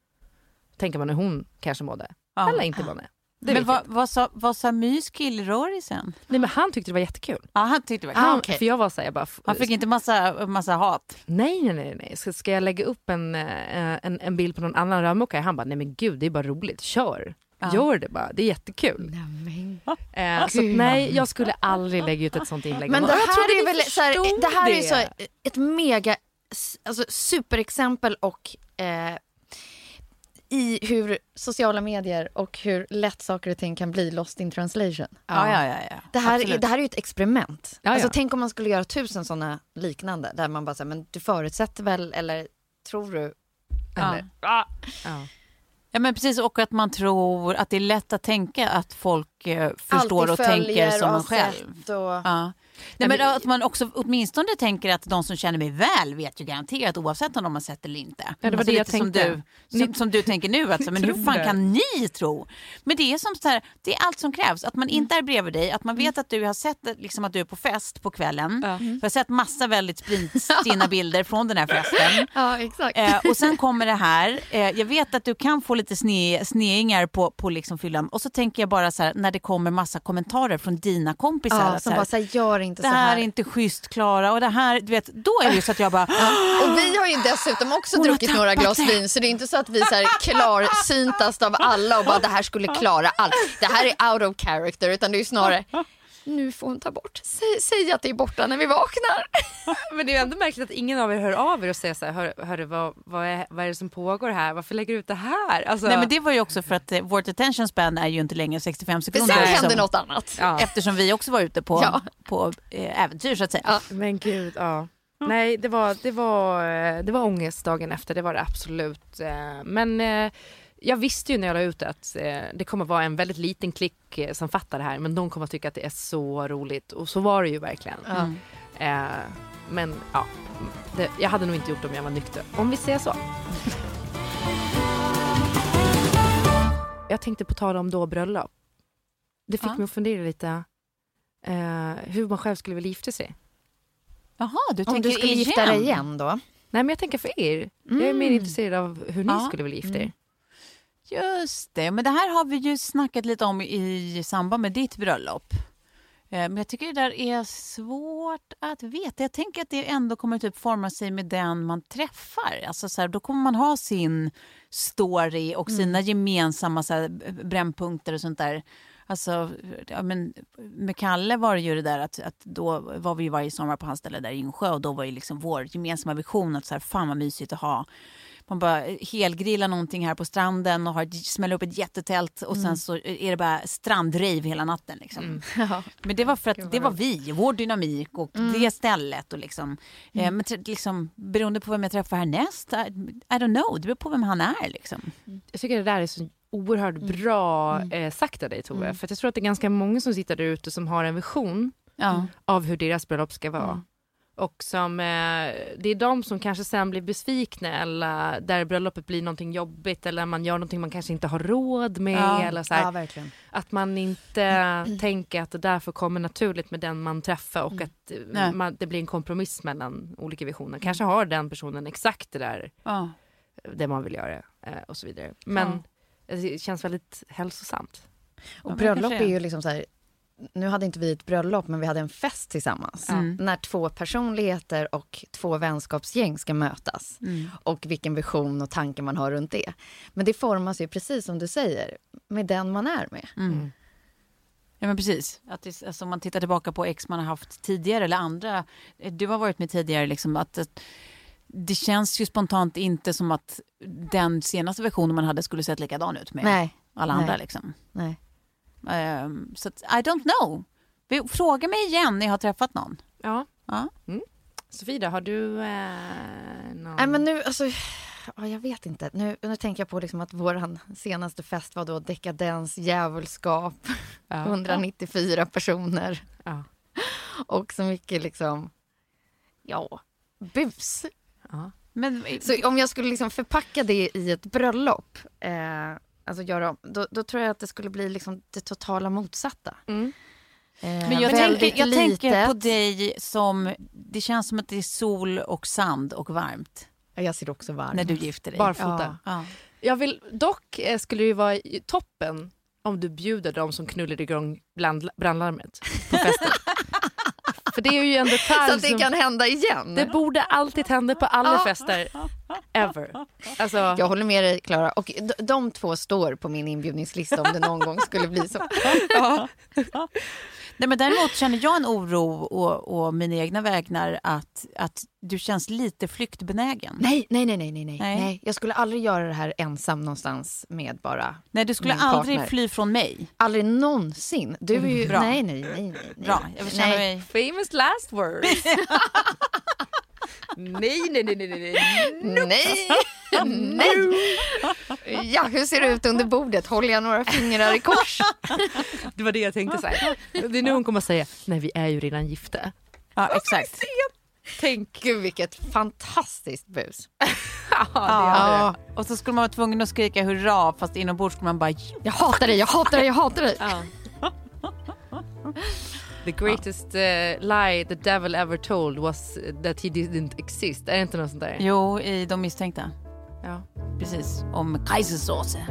Tänker man hur hon kanske mådde. Ja. Eller inte mådde. Det Men vad, vad sa, vad sa Mys killrörelsen? Nej men han tyckte det var jättekul. Ja, han tyckte det var Han, okej. För jag var så här, jag bara, Han fick inte massa, massa hat? nej nej nej, nej. Ska, ska jag lägga upp en, eh, en, en bild på någon annan rörmokare? Han bara, nej men gud det är bara roligt, kör. Ja. Gör det bara, det är jättekul. Eh, så att, Gud. nej, jag skulle aldrig lägga ut ett sånt inlägg. Men det här är väl så här, det här är så ett mega alltså, superexempel och eh, i hur sociala medier och hur lätt saker och ting kan bli lost in translation. Ja, ja, ja. ja. Det här, är, det här är ju ett experiment. Ja, Alltså, ja. tänk om man skulle göra tusen sådana liknande där man bara säger men du förutsätter väl eller tror du? Ja. Eller, Ja. Ja men precis och att man tror att det är lätt att tänka att folk eh, förstår och tänker som och man själv. Och, Ja. Nej, men att man också åtminstone tänker att de som känner mig väl vet ju garanterat oavsett om de har sett eller inte. det var Alltså det jag lite som tänkte. du, som, som du tänker nu, alltså, *laughs* men hur fan det. kan ni tro? Men det är som så här, det är allt som krävs. Att man Mm. inte är bredvid dig, att man vet att du har sett liksom, att du är på fest på kvällen. Ja. Jag har sett massa väldigt sprinstinna *laughs* bilder från den här festen. *laughs* ja exakt. Eh, och sen kommer det här, eh, jag vet att du kan få lite sne, sneingar på, på liksom fyllan och så tänker jag bara så här när det kommer massa kommentarer från dina kompisar. ja, så som här, bara säger gör inte det så här här. är inte schysst Klara och det här, du vet, då är det ju så att jag bara Och vi har ju dessutom också Hon druckit några glas det. vin så det är inte så att vi är så här klarsyntast av alla och bara det här skulle klara allt. Det här är out of character utan det är ju snarare nu får hon ta bort. Säg, säg att det är borta när vi vaknar. *laughs* Men det är ändå märkligt att ingen av er hör av er och säger så här, hör, hörru, vad, vad, är, vad är det som pågår här? Varför lägger du ut det här? Alltså, Nej men det var ju också för att eh, vårt attention span är ju inte längre 65 Men sekunder. sen eftersom- hände något annat. ja. Eftersom vi också var ute på, Ja. på eh, äventyr så att säga. Ja. Men gud, ja. Nej, det var, det, var, eh, det var ångest dagen efter, det var det absolut. Eh, Men eh, jag visste ju när jag la ut det att det kommer vara en väldigt liten klick som fattar det här, men de kommer att tycka att det är så roligt. Och så var det ju verkligen. Eh, Men ja, det, jag hade nog inte gjort det om jag var nykter. Om vi säger så. *laughs* Jag tänkte på tal om då bröllop. Det fick Ja. mig att fundera lite eh, hur man själv skulle vilja gifta sig. Jaha, du Om du skulle igen. gifta dig igen då? Nej men jag tänker för er. Jag är mer intresserad av hur ni Ja. skulle vilja gifta er. Just det, men det här har vi ju snackat lite om i samband med ditt bröllop. Eh, Men jag tycker det där är svårt att veta. Jag tänker att det ändå kommer typ forma sig med den man träffar. Alltså så här, då kommer man ha sin story och sina gemensamma så här, brännpunkter och sånt där. Alltså, ja, men med Kalle var det ju det där att, att då var vi ju varje sommar på hans ställe där i Insjö och då var ju liksom vår gemensamma vision att så här, fan vad mysigt att ha man bara helgrillar någonting här på stranden och har, smäller upp ett jättetält och Mm. sen så är det bara strandrave hela natten. Liksom. *laughs* Ja. Men det var för att det var vi, vår dynamik och Mm. det stället. Och liksom, eh, men tr- liksom, beroende på vem jag träffar härnäst, I, I don't know, det beror på vem han är. Liksom. Jag tycker det där är så oerhört bra eh, sagt av dig Tove. Mm. För jag tror att det är ganska många som sitter där ute som har en vision Ja. av hur deras bröllop ska vara. Mm. Och som, eh, det är de som kanske sen blir besvikna eller där bröllopet blir någonting jobbigt eller man gör någonting man kanske inte har råd med. Ja, Eller så här, ja. Att man inte tänker att det därför kommer naturligt med den man träffar och att eh, man, det blir en kompromiss mellan olika visioner. Kanske har den personen exakt det där Ja. det man vill göra eh, och så vidare. Men det känns väldigt hälsosamt. Och bröllop kanske är ju liksom så här, nu hade inte vi ett bröllop men vi hade en fest tillsammans. Mm. När två personligheter och två vänskapsgäng ska mötas. Mm. Och vilken vision och tanke man har runt det. Men det formas ju precis som du säger, med den man är med. Mm. Ja men precis. Att det, alltså, om man tittar tillbaka på ex man har haft tidigare eller andra. Du har varit med tidigare. Liksom, att, att det känns ju spontant inte som att den senaste versionen man hade skulle sett likadan ut med Nej, alla nej. andra. Liksom. nej. Ehm, så att, I don't know. Vi- Fråga mig igen när jag har träffat någon. Ja. Ja. Sofie då, har du eh, någon... Nej men nu, alltså, ja, jag vet inte. Nu, nu tänker jag på liksom att vår senaste fest var då dekadens, djävulskap, Ja. *laughs* 194 personer Ja. *laughs* och så mycket liksom, ja, bus. Ja. Men, Så om jag skulle liksom förpacka det i ett bröllop, eh, alltså göra, då, då tror jag att det skulle bli liksom det totala motsatta. Mm. Eh, men jag, tänker, jag tänker på dig som... Det känns som att det är sol och sand och varmt Ja, Jag ser också varm. när du gifter dig. Barfota. Ja. Jag vill, dock eh, skulle det ju vara i toppen om du bjuder dem som knullar igång bland, brandlarmet på festen. *laughs* För det är ju en *laughs* Så detalj att det som... kan hända igen. Det borde alltid hända på alla fester. Ever. Alltså, Jag håller med dig, Klara. Och de, de två står på min inbjudningslista om det någon gång skulle bli så. *laughs* *laughs* Nej, men däremot känner jag en oro och, och mina egna vägnar att, att du känns lite flyktbenägen. Nej, nej, nej, nej, nej, nej, Nej. Jag skulle aldrig göra det här ensam någonstans med bara... Nej, du skulle Min aldrig partner. fly från mig. Aldrig någonsin. Du är ju... Bra. Nej, nej, nej, nej. nej. Bra, jag vill känna nej. mig... famous last words. *laughs* nej, nej, nej, nej, nej. Nej! nej! Ja, hur ser det ut under bordet? Håller jag några fingrar i kors? *laughs* Det var det jag tänkte säga. Det är nu hon kommer säga, nej vi är ju redan gifta. Ja, exakt. Tänk. Gud, vilket fantastiskt bus. *laughs* Ja. Och så skulle man vara tvungen att skrika hurra fast inombords skulle man bara... Jag hatar dig, jag hatar dig, jag hatar dig. Ja. *laughs* The greatest uh, lie the devil ever told was that he didn't exist. Är det inte något sånt där? Jo, i De misstänkta. Ja. Precis. Om Kaisersåse.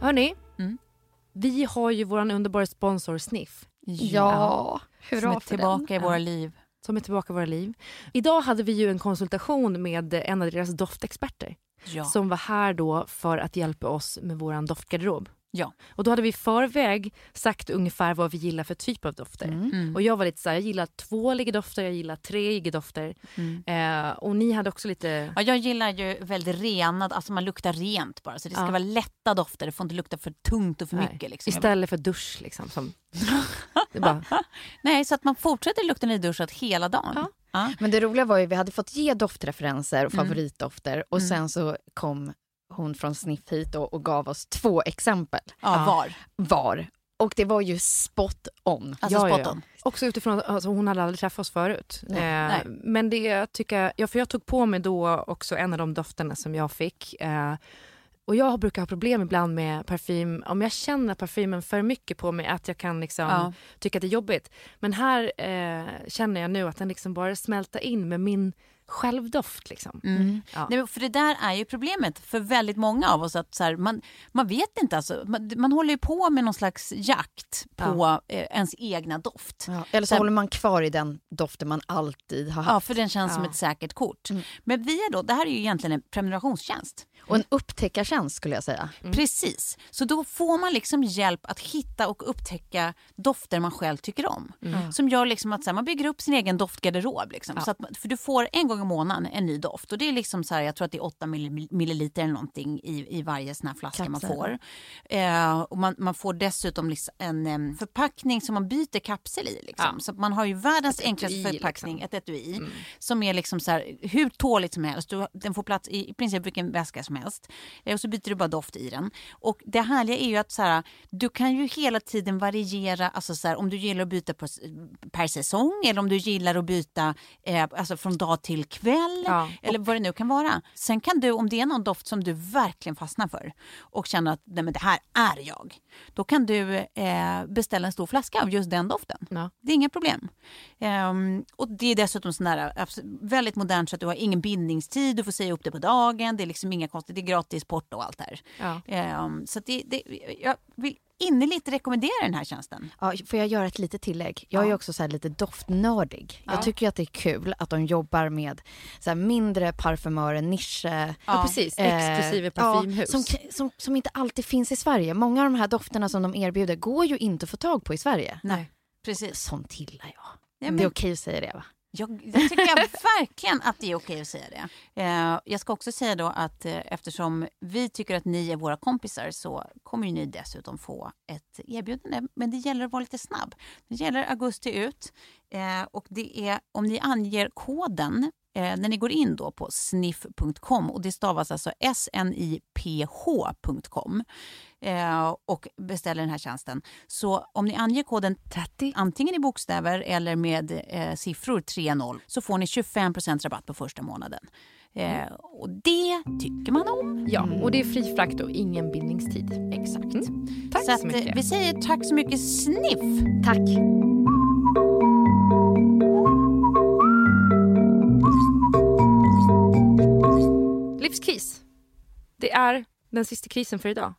Hörni, Mm. vi har ju vår underbara sponsor Sniff Ja, Som hurra är för tillbaka den. i våra liv. som är tillbaka i våra liv. Idag hade vi ju en konsultation med en av deras doftexperter Ja. som var här då för att hjälpa oss med vår doftgarderob. Ja. Och då hade vi i förväg sagt ungefär vad vi gillar för typ av dofter. Mm. Och jag var lite så här, jag gillar tvåliga dofter, jag gillar treiga dofter. Mm. Eh, och ni hade också lite... Ja, jag gillar ju väldigt renad, alltså man luktar rent bara. Så det ska Ja. vara lätta dofter, det får inte lukta för tungt och för Nej, mycket. Liksom. Istället för dusch liksom. Som, *laughs* bara, Nej, så att man fortsätter lukta nyduschat hela dagen. Ja. Ja. Men det roliga var ju, vi hade fått ge doftreferenser och Mm. favoritdofter och Mm. sen så kom hon från Sniff hit och, och gav oss två exempel Ja, var. var. Och det var ju spot on. Alltså Ja, ja, spot ja. on. Också utifrån att alltså, hon hade aldrig träffat oss förut. Nej, eh, nej. Men det jag tycker, ja, för jag tog på mig då också en av de dofterna som jag fick. Eh, och jag brukar ha problem ibland med parfym, om jag känner parfymen för mycket på mig att jag kan liksom Ja. tycka att det är jobbigt. Men här eh, känner jag nu att den liksom bara smälter in med min självdoft. Liksom. Mm. Ja. Nej, för det där är ju problemet för väldigt många av oss. att så här, man, man vet inte, alltså, man, man håller ju på med någon slags jakt på eh, ens egna doft. Ja, eller så, Så håller man kvar i den doften man alltid har haft. Ja, för den känns som Ja. ett säkert kort. Men vi är då, det här är ju egentligen en prenumerationstjänst. Och en upptäckartjänst skulle jag säga. Precis. Så då får man liksom hjälp att hitta och upptäcka dofter man själv tycker om. Som gör liksom att så här, man bygger upp sin egen doftgarderob. Liksom. Så att, man- för du får en gång i månaden en ny doft. Och det är liksom så här, jag tror att det är 8 mill- milliliter eller någonting i, i varje sån här flaska man Kapsel. får. Eh, och man, man får dessutom liksom en em, förpackning som man byter kapsel i. Liksom. Ja. Så man har ju världens enklaste etui, förpackning, liksom. ett etui. Som är liksom så här, hur tåligt som helst. Du, den får plats i, i princip vilken väska som helst. Eh, och så byter du bara doft i den. Och det härliga är ju att så här, du kan ju hela tiden variera, alltså så här, om du gillar att byta på, per säsong eller om du gillar att byta eh, alltså från dag till kväll. Ja. Eller vad det nu kan vara. Sen kan du, om det är någon doft som du verkligen fastnar för och känner att nej, men det här är jag. Då kan du eh, beställa en stor flaska av just den doften. Ja. Det är inga problem. Ehm, och det är dessutom sån där, väldigt modernt så att du har ingen bindningstid, du får säga upp det på dagen, det är liksom inga konstigt, det är gratis porto och allt det här. Ja. Ehm, så det, det, jag vill innerligt rekommendera den här tjänsten. Ja, får jag göra ett litet tillägg? Jag är också så lite doftnördig. Jag tycker att det är kul att de jobbar med så mindre parfymörer, nischer. Ja, precis. Exklusive Eh, parfymhus. Ja, som, som, som inte alltid finns i Sverige. Många av de här dofterna som de erbjuder går ju inte att få tag på i Sverige. Nej, precis. Sånt gillar jag. Ja, Det men- är okej att säga det va? Jag, jag tycker *laughs* verkligen att det är okej att säga det. Eh, jag ska också säga då att eh, eftersom vi tycker att ni är våra kompisar så kommer ni dessutom få ett erbjudande. Men det gäller att vara lite snabb. Det gäller augusti ut eh, och det är om ni anger koden när ni går in då på sniff.com och det stavas alltså sniph.com eh, och beställer den här tjänsten. Så om ni anger koden 30 antingen i bokstäver eller med eh, siffror 30 så får ni 25 rabatt på första månaden. Eh, och det tycker man om. Ja, och det är fri frakt och ingen bindningstid. Exakt. Tack så så, att, eh, mycket. vi säger tack så mycket Sniff. Tack. Livskris. Det är den sista krisen för idag.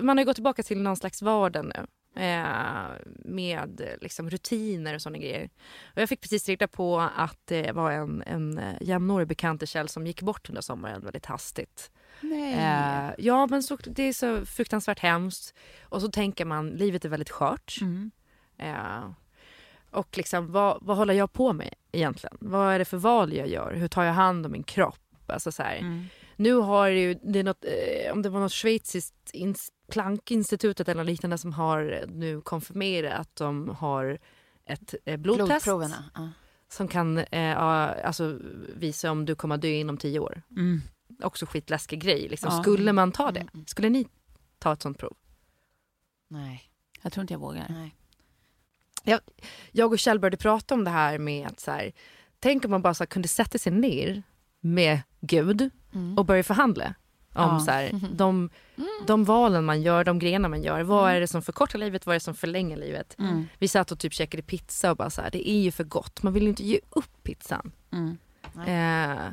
Man har gått tillbaka till någon slags vardag nu. Eh, med liksom, rutiner och såna grejer. Och jag fick precis reda på att det var en, en eh, jämnårig bekant till Kjell som gick bort under sommaren väldigt hastigt. Nej. Eh, ja men så, det är så fruktansvärt hemskt. Och så tänker man, livet är väldigt skört. Mm. Eh, och liksom, vad, vad håller jag på med egentligen? Vad är det för val jag gör? Hur tar jag hand om min kropp? Alltså så här. Mm. Nu har ju, det är något, eh, om det var något schweiziskt ins, Planckinstitutet eller något liknande som har nu konfirmerat att de har ett eh, blodtest Blodproverna. Ja. som kan eh, alltså, visa om du kommer att dö inom tio år. Mm. Också skitläskig grej. Liksom. Ja. Skulle man ta det? Mm. Skulle ni ta ett sånt prov? Nej. Jag tror inte jag vågar. Nej. jag och Kjell började prata om det här med att så här, tänk om man bara så här, kunde sätta sig ner med Gud och börja förhandla om Ja. så här, *laughs* de, de valen man gör, de grenar man gör. Vad är det som förkortar livet, vad är det som förlänger livet? Mm. Vi satt och typ käkade pizza och bara så här, det är ju för gott. Man vill ju inte ge upp pizzan. Mm. Eh,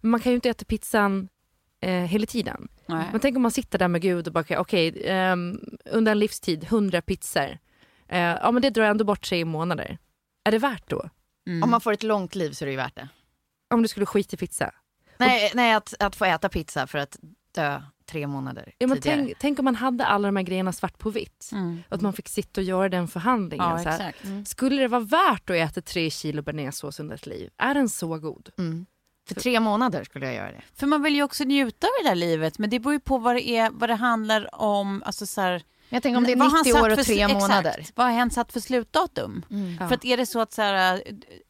man kan ju inte äta pizzan eh, hela tiden. Nej. Men tänk om man sitter där med Gud och bara, okej, ehm, under en livstid, 100 pizzor. Eh, ja men det drar ändå bort tre månader. Är det värt då? Mm. Om man får ett långt liv så är det ju värt det. Om du skulle skita i pizza? Nej, nej att, att få äta pizza för att dö tre månader Ja, men tidigare. tänk, tänk om man hade alla de här grejerna svart på vitt. Mm. Att man fick sitta och göra den förhandlingen. Ja, så här. exakt. Skulle det vara värt att äta tre kilo bearnaisesås under ett liv? Är den så god? Mm. För tre månader skulle jag göra det. För man vill ju också njuta av det där livet, men det beror ju på vad det, är, vad det handlar om. Alltså så här, jag tänker om det är vad har han 90 satt år och för- tre exakt, månader. Vad har han satt för slutdatum? Ja. För att är det så att så här,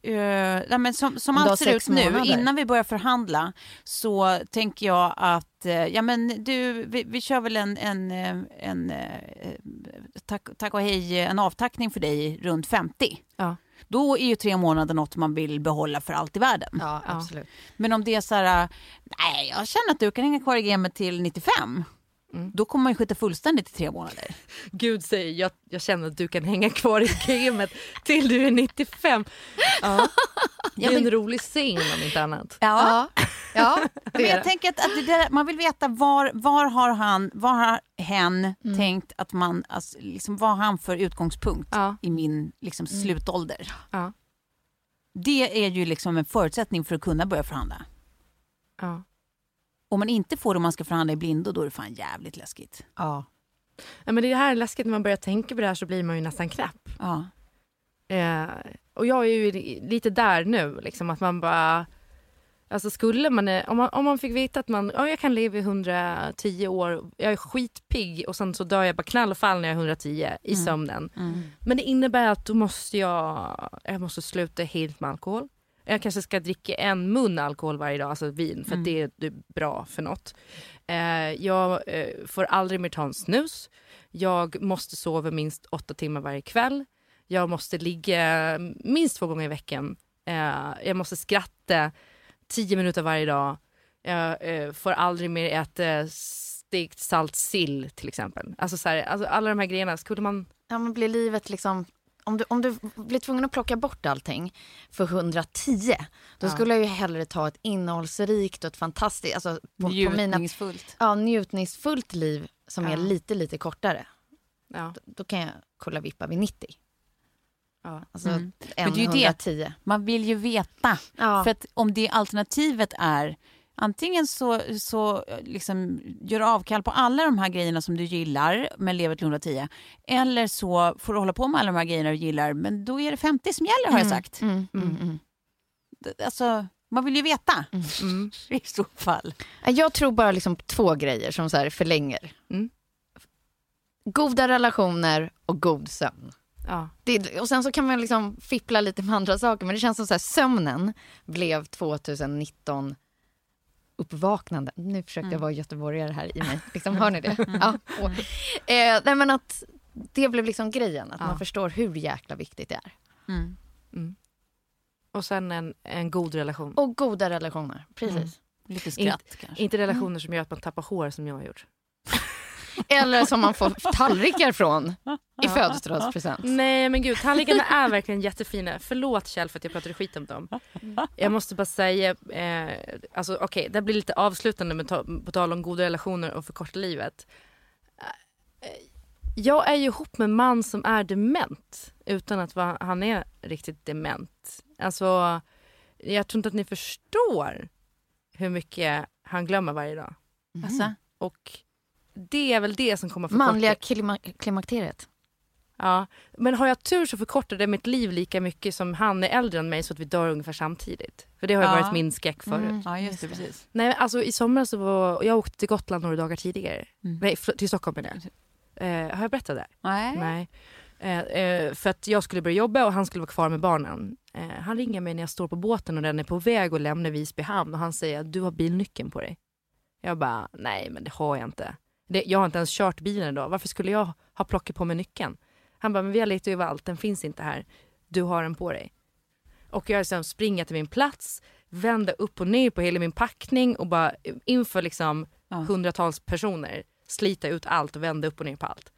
uh, nej, men som, som allt ser ut sex nu, månader. innan vi börjar förhandla, så tänker jag att, eh, ja men du, vi, vi kör väl en, en, en eh, tack, tack och hej, en avtackning för dig runt 50. Ja. Då är ju tre månader något man vill behålla för allt i världen. Ja, Ja. absolut. Men om det är så här, nej jag känner att du kan hänga kvar i gamet till 95. Mm. Då kommer man ju skita fullständigt i tre månader. Gud säger, jag, jag känner att du kan hänga kvar i gamet till du är 95. *laughs* Ja. Det är en rolig scen om inte annat. Ja. ja Men det är jag tänker att, att det där, man vill veta var, var har han, var har hen tänkt att man, alltså, liksom, vad har han för utgångspunkt Ja. i min liksom, slutålder? Ja. Det är ju liksom en förutsättning för att kunna börja förhandla. Ja. Om man inte får det om man ska förhandla i blindo, då är det fan jävligt läskigt. Ja. Ja, men det är här läskigt när man börjar tänka på det här så blir man ju nästan knäpp. Ja. Eh, och jag är ju lite där nu, liksom att man bara... Alltså skulle man, eh, om man, om man fick veta att man, ja, jag kan leva i 110 år, jag är skitpigg och sen så dör jag bara knall och fall när jag är 110 i sömnen. Men det innebär att då måste jag, jag måste sluta helt med alkohol. Jag kanske ska dricka en mun alkohol varje dag, alltså vin, för att det är det är bra för något. Eh, jag eh, får aldrig mer ta en snus. Jag måste sova minst åtta timmar varje kväll. Jag måste ligga minst två gånger i veckan. Eh, jag måste skratta tio minuter varje dag. Jag eh, får aldrig mer äta stekt salt sill till exempel. Alltså, så här, alltså alla de här grejerna, skulle man... Ja, men blir livet liksom... Om du, om du blir tvungen att plocka bort allting för 110, då skulle jag ju hellre ta ett innehållsrikt och ett fantastiskt, alltså på, på mina, Njutningsfullt. ja, njutningsfullt liv som är Ja. lite, lite kortare. Ja, Då kan jag kolla vippa vid 90. ja. Alltså Mm. en Men det är ju det. 110. Man vill ju veta. Ja. För att om det alternativet är Antingen så, så liksom, gör du avkall på alla de här grejerna som du gillar men lever till 110. Eller så får du hålla på med alla de här grejerna du gillar men då är det 50 som gäller har jag sagt. Mm, mm, mm. D- Alltså, man vill ju veta Mm. *laughs* i så fall. Ja, Jag tror bara liksom två grejer som så här förlänger. Mm. Goda relationer och god sömn. ja. Det, och sen så kan man liksom fippla lite med andra saker men det känns som så här, sömnen blev 2019 uppvaknande. Nu försökte jag vara göteborgare här i mig. *laughs* Liksom, hör ni det? Ja. Och, eh, nej men att det blev liksom grejen, att Ja. man förstår hur jäkla viktigt det är. Mm. Och sen en, en god relation. Och goda relationer, precis. Lite skratt kanske. Inte relationer som gör att man tappar hår som jag har gjort. Eller som man får tallrikar från i födelsedagspresent. Nej men gud, tallrikarna är verkligen jättefina. Förlåt Kjell för att jag pratade skit om dem. Jag måste bara säga, eh, alltså okej det blir lite avslutande med ta, på tal om goda relationer och förkorta livet. Eh, Jag är ju ihop med en man som är dement utan att va, han är riktigt dement. Alltså, jag tror inte att ni förstår hur mycket han glömmer varje dag. Alltså, Och det är väl det som kommer förkorta... Manliga klima- klimakteriet. Ja, men har jag tur så förkortar det mitt liv lika mycket som han är äldre än mig så att vi dör ungefär samtidigt. För det har ju Ja. varit min skräck förut. ja, just det. Precis. Nej, alltså i somras så var jag åkte till Gotland några dagar tidigare. Mm. Nej, till Stockholm menar jag. Eh, har jag berättat det? Nej. Nej. Eh, eh, för att jag skulle börja jobba och han skulle vara kvar med barnen. Eh, han ringer mig när jag står på båten och den är på väg att lämna Visby hamn och han säger att du har bilnyckeln på dig. Jag bara, nej men det har jag inte. Det, jag har inte ens kört bilen idag. Varför skulle jag ha plockat på mig nyckeln? Han bara, men vi har letat överallt, den finns inte här. Du har den på dig. Och jag sen springer till min plats, vänder upp och ner på hela min packning och bara inför liksom Ja. hundratals personer slita ut allt och vända upp och ner på allt.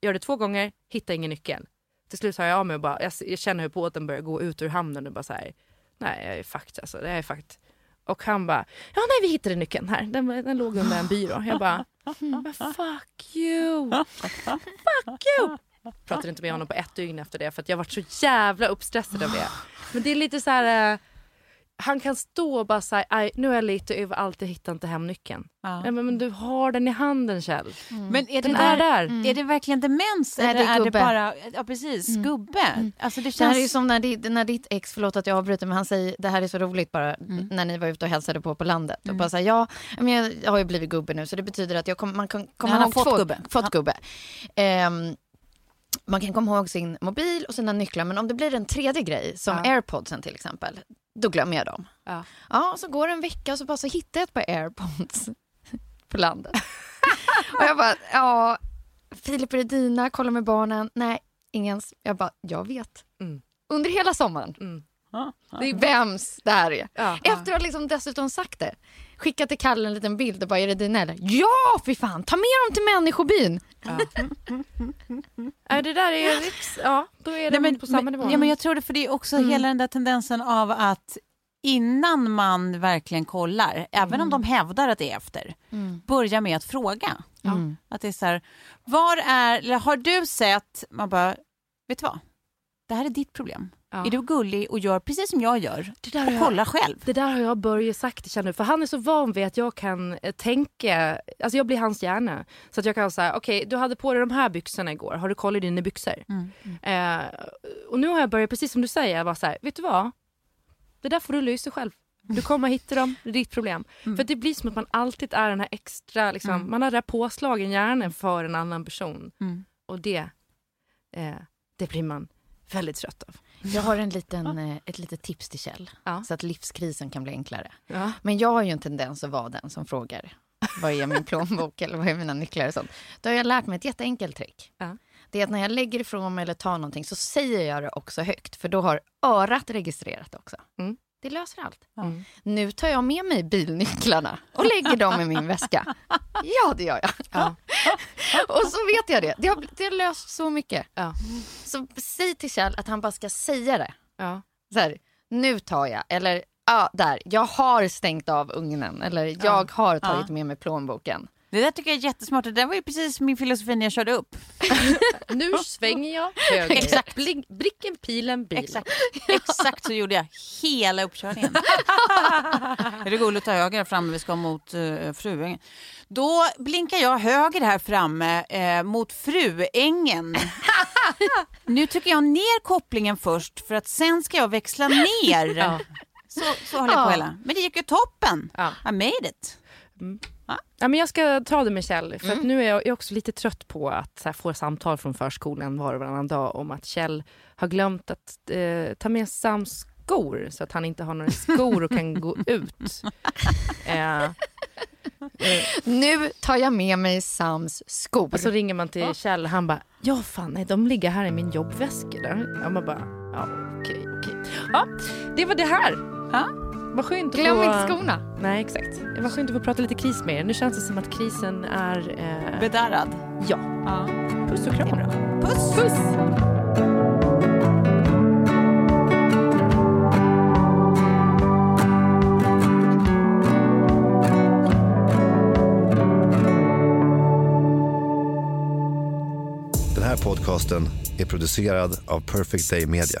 Gör det två gånger, hittar ingen nyckel. Till slut har jag av mig och bara, jag, jag känner hur båten börjar gå ut ur hamnen och bara så här, nej jag är fucked alltså, det är fucked. Och han bara, ja nej vi hittade nyckeln här, den, den låg under en byrå. Jag bara, fuck you, fuck you. Pratade inte med honom på ett dygn efter det för att jag varit så jävla uppstressad av det. Men det är lite så här. Eh, han kan stå och bara säga, "Aj, nu är jag lite över allt, jag hittar inte hem nyckeln. Ja. Men, men du har den i handen Kjell. Men är det, Den där, är där. är det verkligen demens Nej, eller det är är det bara, ja precis, gubbe? Alltså det Det här är ju känns... som när ditt, när ditt ex, förlåt att jag avbryter, men han säger det här är så roligt bara när ni var ute och hälsade på på landet. Och bara så här, ja, men jag, jag har ju blivit gubbe nu så det betyder att jag kom, man har ihåg fått två, gubbe. Fått gubbe. Ehm, man kan komma ihåg sin mobil och sina nycklar men om det blir en tredje grej som Ja. airpodsen till exempel, då glömmer jag dem. Ja. Ja, så går det en vecka och så bara så hittar jag ett par airpods *laughs* på landet. *laughs* och jag bara, ja, Filip det dina? Kolla med barnen. Nej, ingens. Jag bara, jag vet. Mm. Under hela sommaren. Mm. Det är vems det här är. Ja. Efter att ha liksom dessutom sagt det. Skickat till Kalle en liten bild och bara, är det dina eller? Ja, för fan! Ta med dem till människobyn! Äh, det där är riks... Ja, då är de Nej, men, på samma nivå. Ja, men jag tror det, för det är också hela den där tendensen av att innan man verkligen kollar, även om de hävdar att det är efter, börja med att fråga. Att det är så här, var är, eller har du sett, man bara, vet du vad? Det här är ditt problem. Ja. Är du gullig och gör precis som jag gör Det där och har kolla själv. Det där har jag Börje sagt känner för han är så van vid att jag kan eh, tänka, alltså jag blir hans hjärna. Så att jag kan säga, okej du hade på dig de här byxorna igår, har du koll i dina byxor? Eh, och nu har jag börjat, precis som du säger, vara så här, vet du vad? Det där får du lösa själv. Du kommer hitta dem, det är ditt problem. För det blir som att man alltid är den här extra, liksom, man har det här påslagen hjärnan för en annan person. Och det, eh, det blir man väldigt trött av. Jag har en liten, eh, ett litet tips till Kjell, Ja. så att livskrisen kan bli enklare. Ja. Men jag har ju en tendens att vara den som frågar vad är min plånbok eller vad är mina nycklar och sånt. Då har jag lärt mig ett jätteenkelt trick. Det är att när jag lägger ifrån mig eller tar någonting så säger jag det också högt, för då har örat registrerat också. Mm. Det löser allt. Mm. Nu tar jag med mig bilnycklarna och lägger dem i min väska. Ja, det gör jag. Ja. *laughs* och så vet jag det. Det har, det har löst så mycket. Ja. Så säg till Kjell att han bara ska säga det. Ja. Så här, nu tar jag, eller ja, där, jag har stängt av ugnen, eller jag har tagit med mig plånboken. Det där tycker jag är jättesmart. Det där var ju precis min filosofi när jag körde upp. *laughs* Nu svänger jag höger. Exakt. Blink, blicken, pilen, bilen. Exakt, exakt så gjorde jag hela uppkörningen. *laughs* är det gulligt att ta höger framme, vi ska mot uh, Fruängen. Då blinkar jag höger här framme eh, mot Fruängen. *laughs* nu tycker jag ner kopplingen först för att sen ska jag växla ner. Ja. Så, så håller jag på Ja. hela. Men det gick ju toppen. Ja. I made it. Ja, men jag ska ta det med Kjell, för att nu är jag också lite trött på att här, få samtal från förskolan var och varannan dag om att Kjell har glömt att eh, ta med Sams skor så att han inte har några skor och kan gå *laughs* ut. Eh, Nu tar jag med mig Sams skor. och så ringer man till Kjell och han bara, ja fan nej, de ligger här i min jobbväska där. Ja, man bara, ja okej, okej. Ja, det var det här. Ja. Vad skönt att Glöm få... inte skorna. Nej, exakt. Var skönt att få prata lite kris med er. Nu känns det som att krisen är... Eh... Bedarrad. Ja. Ja. Puss och kram. Puss! Puss! Den här podcasten är producerad av Perfect Day Media.